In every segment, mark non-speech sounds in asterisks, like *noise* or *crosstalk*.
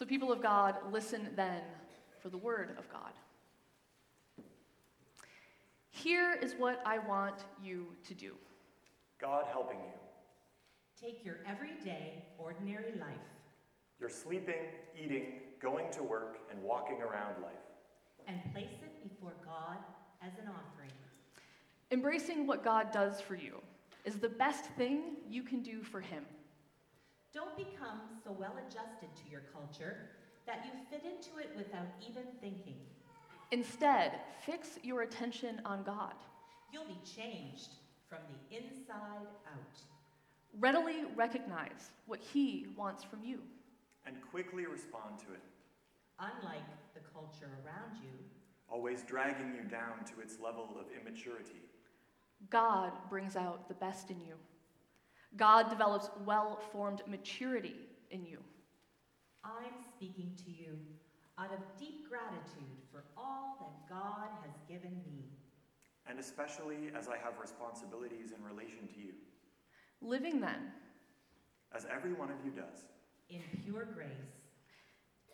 So, people of God, listen then for the word of God. Here is what I want you to do God helping you. Take your everyday, ordinary life You're sleeping, eating, going to work, and walking around life. and place it before God as an offering. Embracing what God does for you is the best thing you can do for Him. Don't become so well adjusted to your culture that you fit into it without even thinking. Instead, fix your attention on God. You'll be changed from the inside out. Readily recognize what He wants from you. And quickly respond to it, Unlike the culture around you, always dragging you down to its level of immaturity. God brings out the best in you. God develops well formed maturity in you. I'm speaking to you out of deep gratitude for all that God has given me. And especially as I have responsibilities in relation to you, Living then, as every one of you does. In pure grace,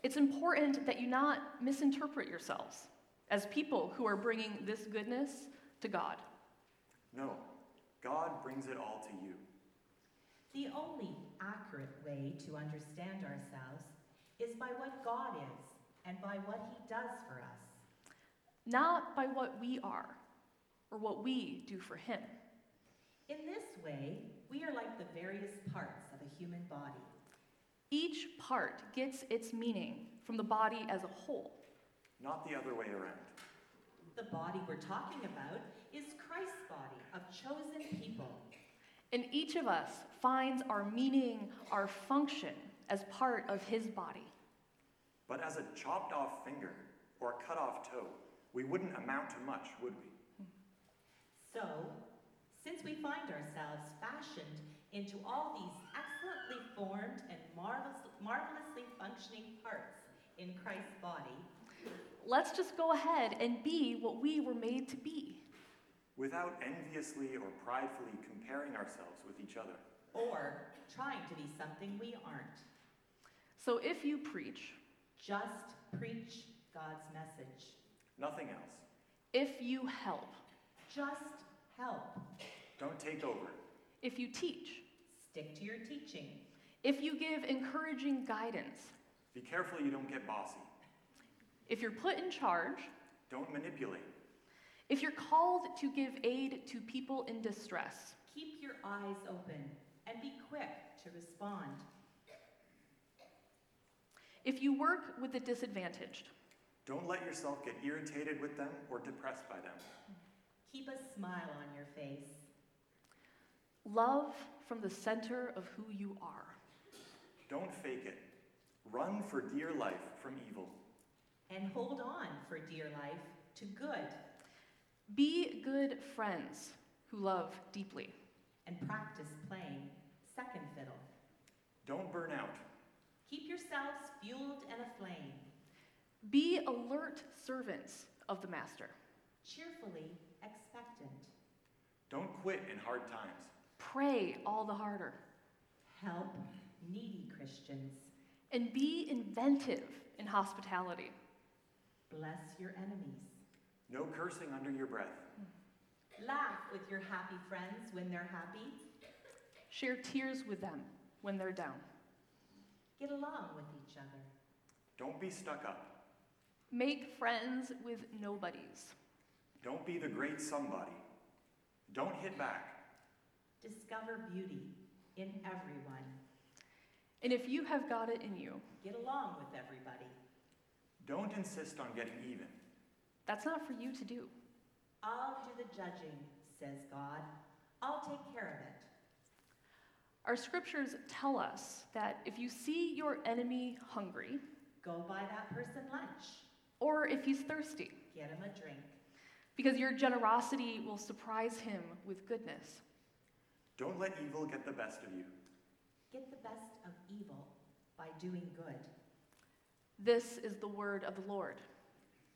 it's important that you not misinterpret yourselves as people who are bringing this goodness to God. No, God brings it all to you. The only accurate way to understand ourselves is by what God is and by what He does for us. not by what we are or what we do for Him. In this way, we are like the various parts of a human body. Each part gets its meaning from the body as a whole. Not the other way around. The body we're talking about is Christ's body of chosen people. And each of us finds our meaning, our function as part of His body. But as a chopped off finger or a cut off toe, we wouldn't amount to much, would we? So, since we find ourselves fashioned into all these excellently formed and marvelous, marvelously functioning parts in Christ's body, Let's just go ahead and be what we were made to be. Without enviously or pridefully comparing ourselves with each other. or trying to be something we aren't, So if you preach, just preach God's message. Nothing else. if you help, Just help. Don't take over. if you teach, Stick to your teaching. if you give encouraging guidance, Be careful you don't get bossy. if you're put in charge, Don't manipulate. If you're called to give aid to people in distress, Keep your eyes open and be quick to respond. if you work with the disadvantaged, Don't let yourself get irritated with them or depressed by them. Keep a smile on your face. love from the center of who you are. Don't fake it. Run for dear life from evil. And hold on for dear life to good Be good friends who love deeply. and practice playing second fiddle. Don't burn out. Keep yourselves fueled and aflame, Be alert servants of the Master. cheerfully expectant. Don't quit in hard times. Pray all the harder. Help needy Christians. And be inventive in hospitality. Bless your enemies. No cursing under your breath. Laugh with your happy friends when they're happy. Share tears with them when they're down. Get along with each other. Don't be stuck up. Make friends with nobodies. Don't be the great somebody. Don't hit back. Discover beauty in everyone. And if you have got it in you, Get along with everybody. Don't insist on getting even. That's not for you to do. I'll do the judging, says God. I'll take care of it. Our scriptures tell us that if you see your enemy hungry, Go buy that person lunch. or if he's thirsty, Get him a drink. because your generosity will surprise him with goodness. Don't let evil get the best of you. Get the best of evil by doing good. This is the word of the Lord.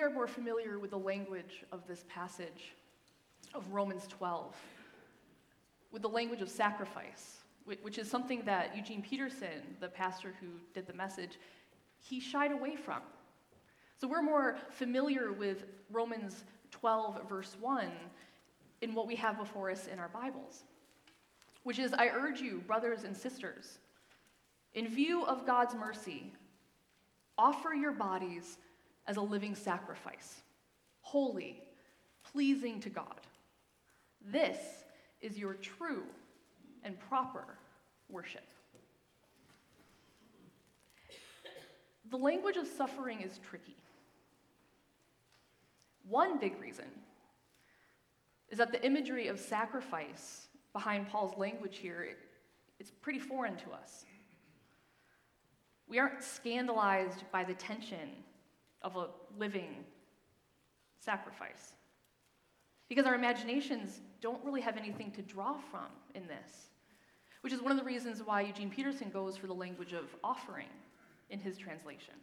We are more familiar with the language of this passage of Romans 12, with the language of sacrifice, which is something that Eugene Peterson, the pastor who did the message, he shied away from. So we're more familiar with Romans 12, verse 1, in what we have before us in our Bibles, which is I urge you, brothers and sisters, in view of God's mercy, offer your bodies as a living sacrifice, holy, pleasing to God. This is your true and proper worship. The language of suffering is tricky. One big reason is that the imagery of sacrifice behind Paul's language here, it, it's pretty foreign to us. We aren't scandalized by the tension of a living sacrifice because our imaginations don't really have anything to draw from in this, which is one of the reasons why Eugene Peterson goes for the language of offering in his translation.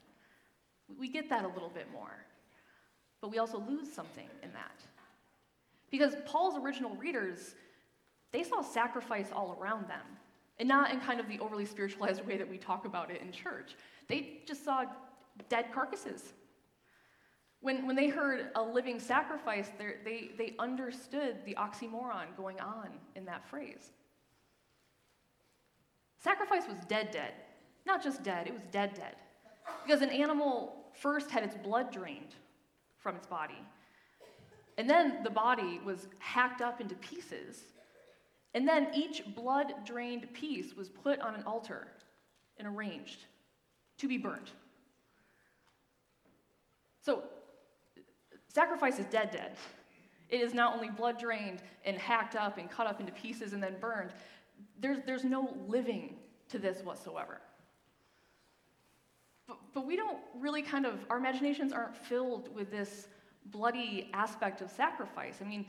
We get that a little bit more, but we also lose something in that. Because Paul's original readers, they saw sacrifice all around them, and not in kind of the overly spiritualized *laughs* way that we talk about it in church. They just saw dead carcasses. When, when they heard a living sacrifice, they, they understood the oxymoron going on in that phrase. Sacrifice was dead, dead. Not just dead, it was dead, dead. Because an animal first had its blood drained from its body. And then the body was hacked up into pieces. And then each blood drained piece was put on an altar and arranged to be burnt. So, sacrifice is dead, dead. It is not only blood drained and hacked up and cut up into pieces and then burned, there's, there's no living to this whatsoever. But, but we don't really kind of, our imaginations aren't filled with this bloody aspect of sacrifice. I mean,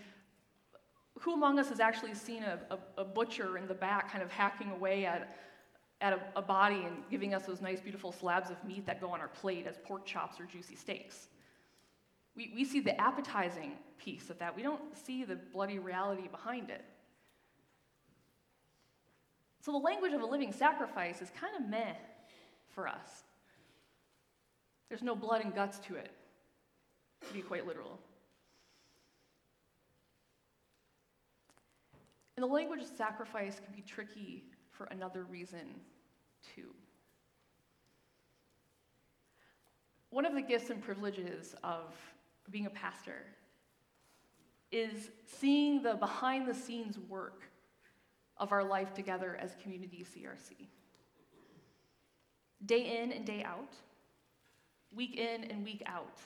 who among us has actually seen a, a, a butcher in the back kind of hacking away at, at a, a body and giving us those nice, beautiful slabs of meat that go on our plate as pork chops or juicy steaks? We, we see the appetizing piece of that. We don't see the bloody reality behind it. So the language of a living sacrifice is kind of meh for us. There's no blood and guts to it, to be quite literal. And the language of sacrifice can be tricky for another reason, too. One of the gifts and privileges of being a pastor is seeing the behind the scenes work of our life together as community CRC. Day in and day out, week in and week out,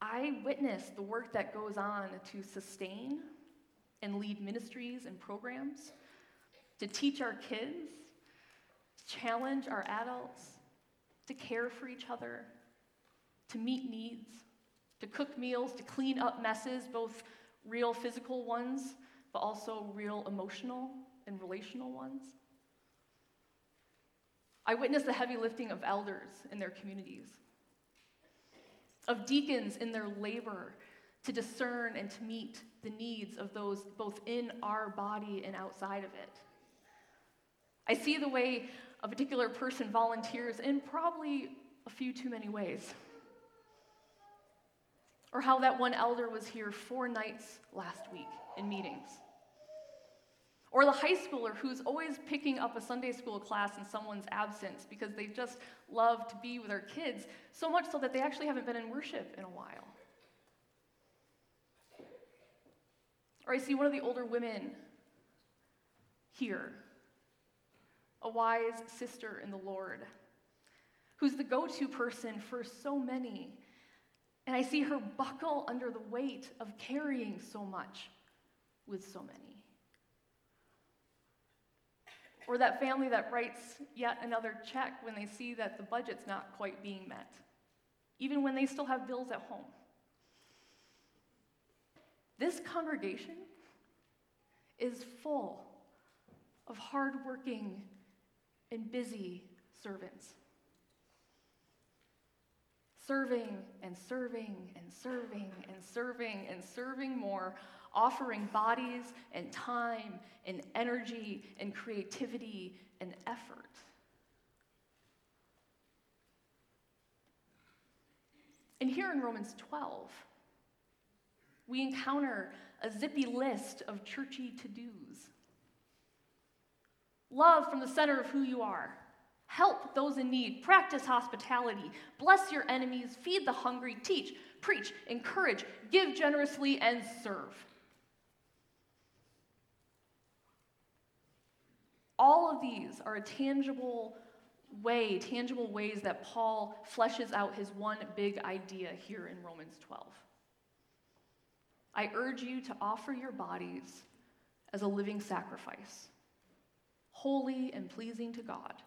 I witness the work that goes on to sustain and lead ministries and programs, to teach our kids, challenge our adults, to care for each other, to meet needs, to cook meals, to clean up messes, both real physical ones, but also real emotional and relational ones. I witnessed the heavy lifting of elders in their communities, of deacons in their labor to discern and to meet the needs of those both in our body and outside of it. I see the way a particular person volunteers in probably a few too many ways. Or how that one elder was here four nights last week in meetings. Or the high schooler who's always picking up a Sunday school class in someone's absence because they just love to be with their kids, so much so that they actually haven't been in worship in a while. Or I see one of the older women here, a wise sister in the Lord, who's the go to person for so many and I see her buckle under the weight of carrying so much with so many. Or that family that writes yet another check when they see that the budget's not quite being met, even when they still have bills at home. This congregation is full of hardworking and busy servants. Serving and serving and serving and serving and serving more, offering bodies and time and energy and creativity and effort. And here in Romans 12, we encounter a zippy list of churchy to dos. Love from the center of who you are. Help those in need. Practice hospitality. Bless your enemies. Feed the hungry. Teach, preach, encourage, give generously, and serve. All of these are a tangible way, tangible ways that Paul fleshes out his one big idea here in Romans 12. I urge you to offer your bodies as a living sacrifice, holy and pleasing to God.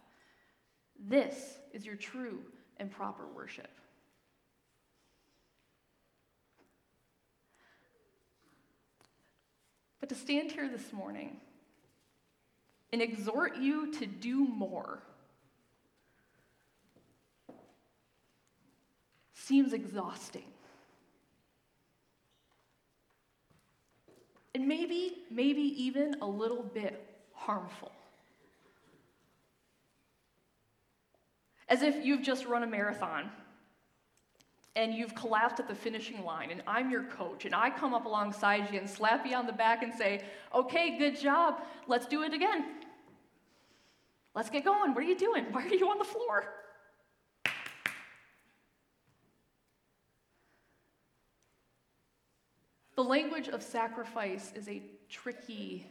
This is your true and proper worship. But to stand here this morning and exhort you to do more seems exhausting. And maybe, maybe even a little bit harmful. As if you've just run a marathon and you've collapsed at the finishing line, and I'm your coach, and I come up alongside you and slap you on the back and say, Okay, good job, let's do it again. Let's get going. What are you doing? Why are you on the floor? The language of sacrifice is a tricky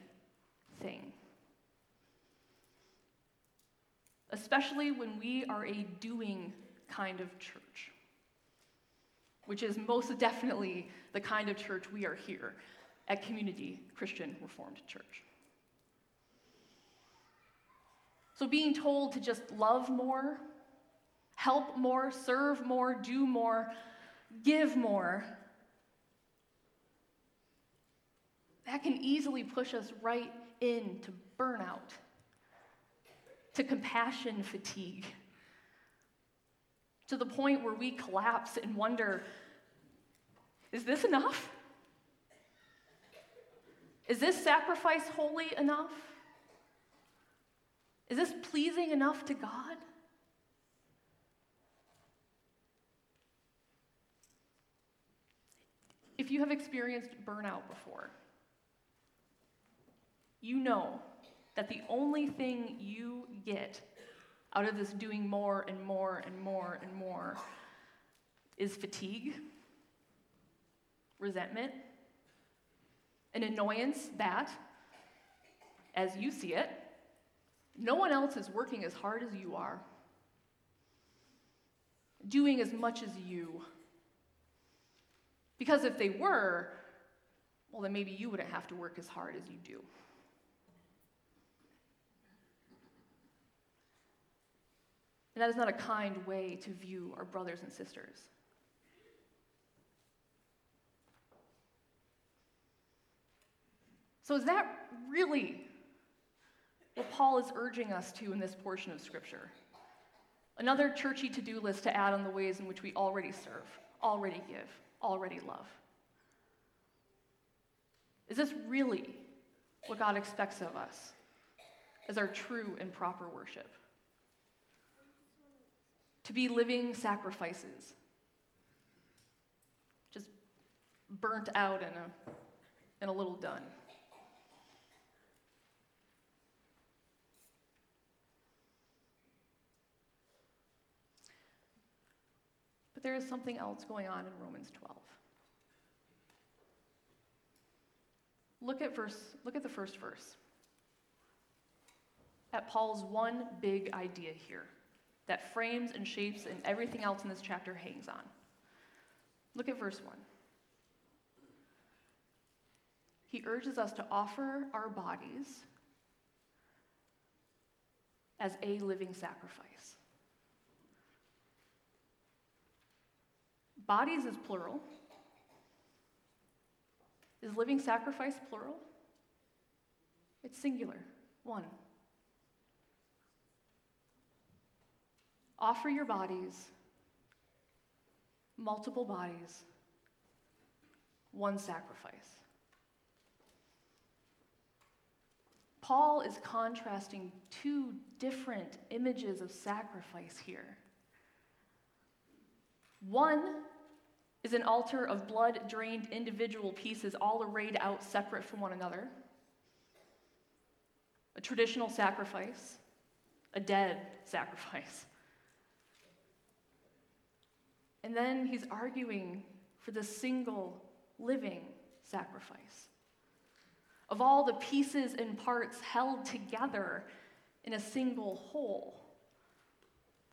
thing, especially when we are a doing kind of church, which is most definitely the kind of church we are here at Community Christian Reformed Church. So, being told to just love more, help more, serve more, do more, give more that can easily push us right into burnout, to compassion fatigue, to the point where we collapse and wonder is this enough? Is this sacrifice holy enough? Is this pleasing enough to God? If you have experienced burnout before, you know that the only thing you get out of this doing more and more and more and more is fatigue, resentment, an annoyance that, as you see it, no one else is working as hard as you are, doing as much as you. Because if they were, well, then maybe you wouldn't have to work as hard as you do. And that is not a kind way to view our brothers and sisters. So, is that really what Paul is urging us to in this portion of Scripture? Another churchy to do list to add on the ways in which we already serve, already give, already love. Is this really what God expects of us as our true and proper worship? To be living sacrifices, just burnt out and a, and a little done. But there is something else going on in Romans 12. Look at verse look at the first verse. At Paul's one big idea here that frames and shapes and everything else in this chapter hangs on. Look at verse 1. He urges us to offer our bodies as a living sacrifice. Bodies is plural. Is living sacrifice plural? It's singular, one. Offer your bodies multiple bodies, one sacrifice. Paul is contrasting two different images of sacrifice here. One is an altar of blood drained individual pieces, all arrayed out separate from one another. A traditional sacrifice, a dead sacrifice. And then he's arguing for the single living sacrifice. Of all the pieces and parts held together in a single whole,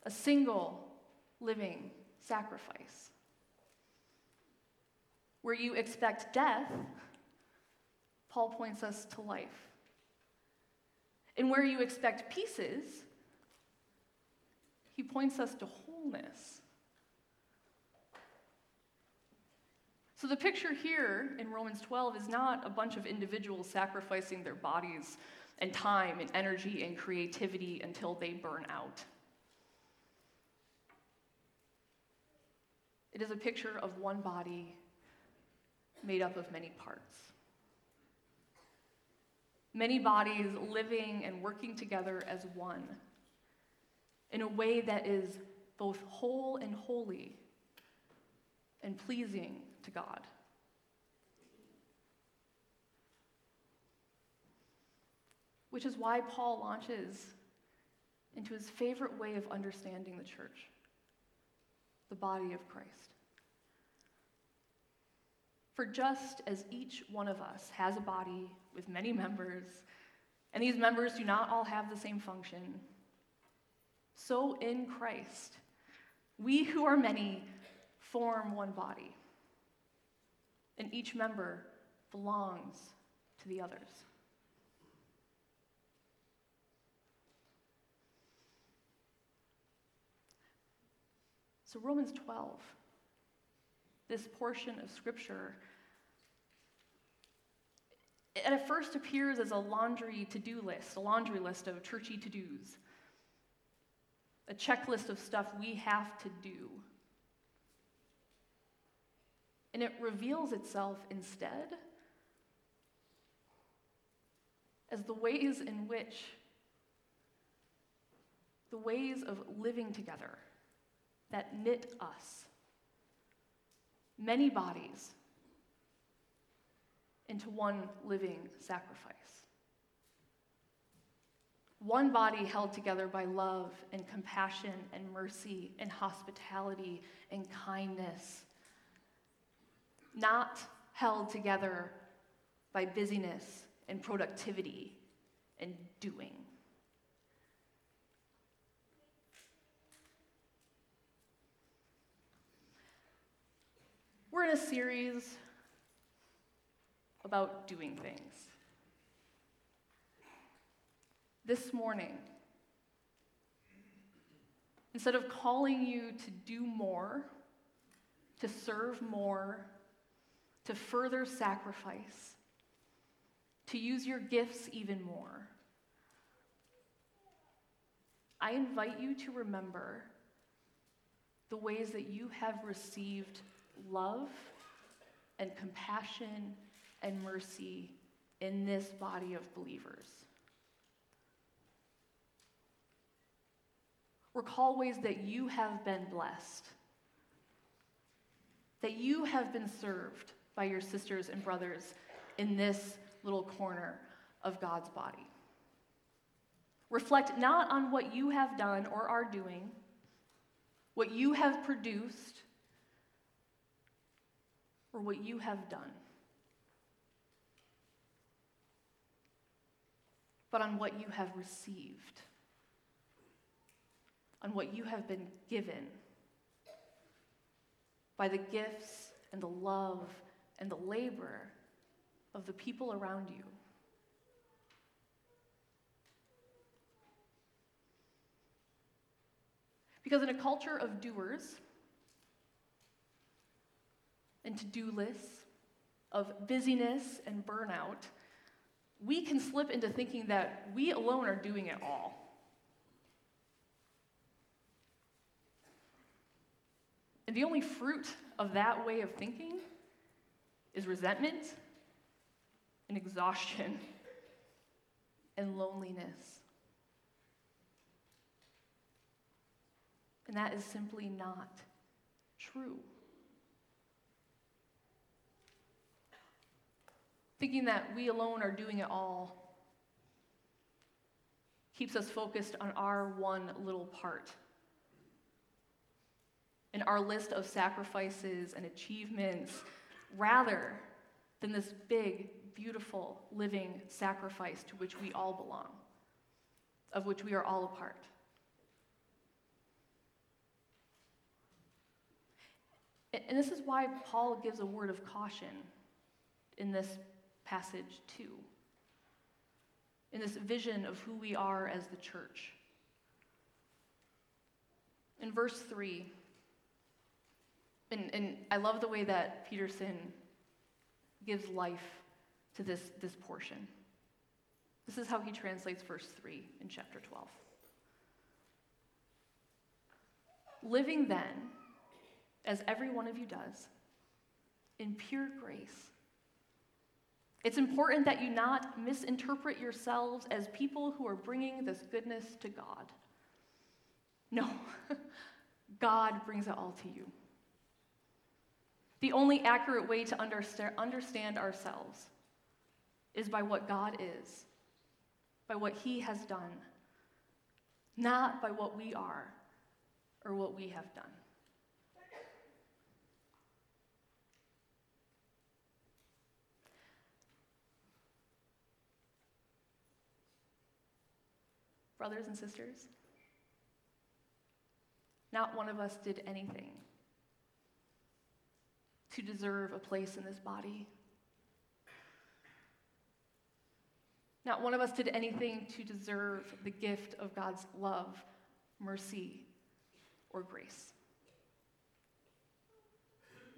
a single living sacrifice. Where you expect death, Paul points us to life. And where you expect pieces, he points us to wholeness. So the picture here in Romans 12 is not a bunch of individuals sacrificing their bodies and time and energy and creativity until they burn out. It is a picture of one body made up of many parts. Many bodies living and working together as one in a way that is both whole and holy and pleasing to God. Which is why Paul launches into his favorite way of understanding the church the body of Christ. For just as each one of us has a body with many members, and these members do not all have the same function, so in Christ, we who are many form one body and each member belongs to the others. So, Romans 12, this portion of Scripture, it at first appears as a laundry to do list, a laundry list of churchy to dos, a checklist of stuff we have to do and it reveals itself instead as the ways in which the ways of living together that knit us, many bodies, into one living sacrifice. One body held together by love and compassion and mercy and hospitality and kindness not held together by busyness and productivity and doing. We're in a series about doing things. This morning, instead of calling you to do more, to serve more, to further sacrifice, to use your gifts even more. I invite you to remember the ways that you have received love and compassion and mercy in this body of believers. Recall ways that you have been blessed, that you have been served by your sisters and brothers in this little corner of God's body. Reflect not on what you have done or are doing, what you have produced, or what you have done, but on what you have received, on what you have been given by the gifts and the love and the labor of the people around you. Because in a culture of doers and to do lists, of busyness and burnout, we can slip into thinking that we alone are doing it all. And the only fruit of that way of thinking is resentment and exhaustion and loneliness. And that is simply not true. Thinking that we alone are doing it all keeps us focused on our one little part. In our list of sacrifices and achievements, rather than this big, beautiful, living sacrifice to which we all belong, of which we are all a part. And this is why Paul gives a word of caution in this passage, too. In this vision of who we are as the church. In verse 3, and, and I love the way that Peterson gives life to this, this portion. This is how he translates verse 3 in chapter 12. Living then, as every one of you does, in pure grace. It's important that you not misinterpret yourselves as people who are bringing this goodness to God. No, *laughs* God brings it all to you. The only accurate way to understand ourselves is by what God is, by what He has done, not by what we are or what we have done. brothers and sisters? Not one of us did anything to deserve a place in this body. Not one of us did anything to deserve the gift of God's love, mercy, or grace.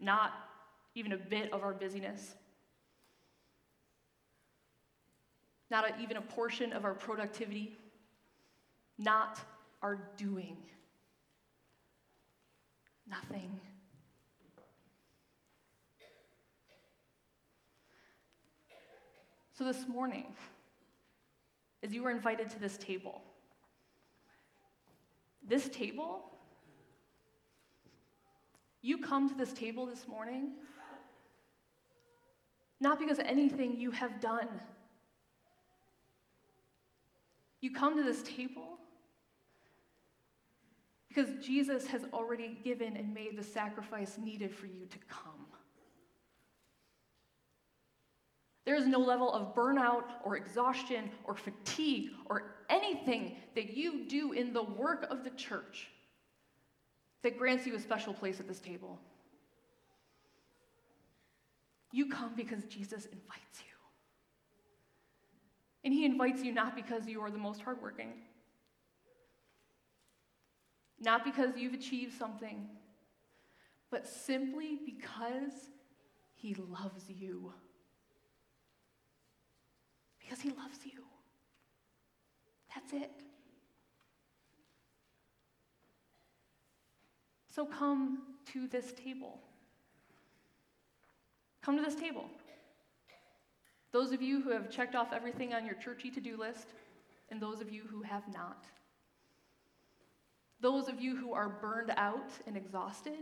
Not even a bit of our busyness. Not a, even a portion of our productivity not our doing. Nothing. So this morning, as you were invited to this table, this table, you come to this table this morning not because of anything you have done. You come to this table because Jesus has already given and made the sacrifice needed for you to come. There is no level of burnout or exhaustion or fatigue or anything that you do in the work of the church that grants you a special place at this table. You come because Jesus invites you. And he invites you not because you are the most hardworking not because you've achieved something, but simply because He loves you. Because He loves you. That's it. So come to this table. Come to this table. Those of you who have checked off everything on your churchy to do list, and those of you who have not. Those of you who are burned out and exhausted.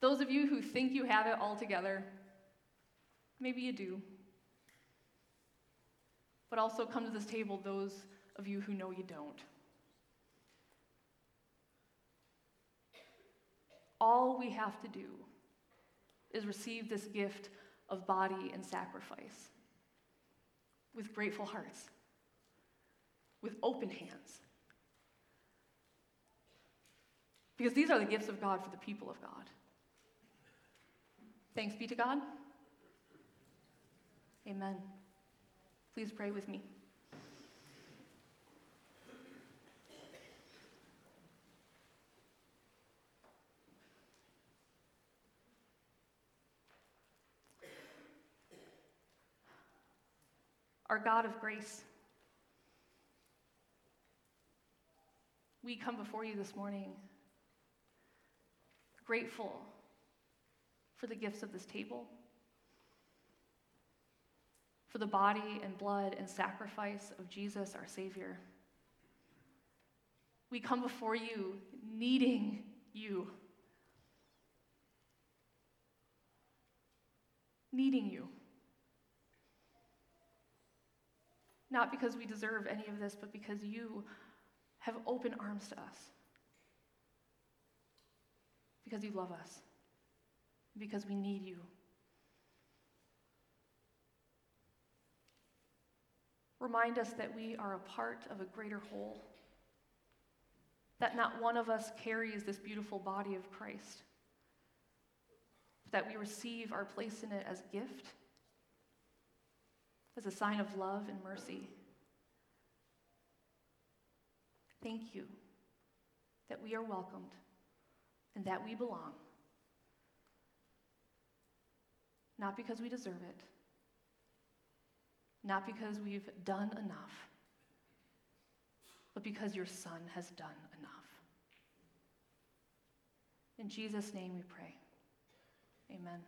Those of you who think you have it all together. Maybe you do. But also come to this table, those of you who know you don't. All we have to do is receive this gift of body and sacrifice with grateful hearts with open hands. Because these are the gifts of God for the people of God. Thanks be to God. Amen. Please pray with me. Our God of grace, we come before you this morning grateful for the gifts of this table, for the body and blood and sacrifice of Jesus, our Savior. We come before you needing you, needing you. Not because we deserve any of this, but because you have open arms to us. Because you love us. Because we need you. Remind us that we are a part of a greater whole. That not one of us carries this beautiful body of Christ. That we receive our place in it as gift, as a sign of love and mercy. Thank you that we are welcomed and that we belong. Not because we deserve it, not because we've done enough, but because your Son has done enough. In Jesus' name we pray. Amen.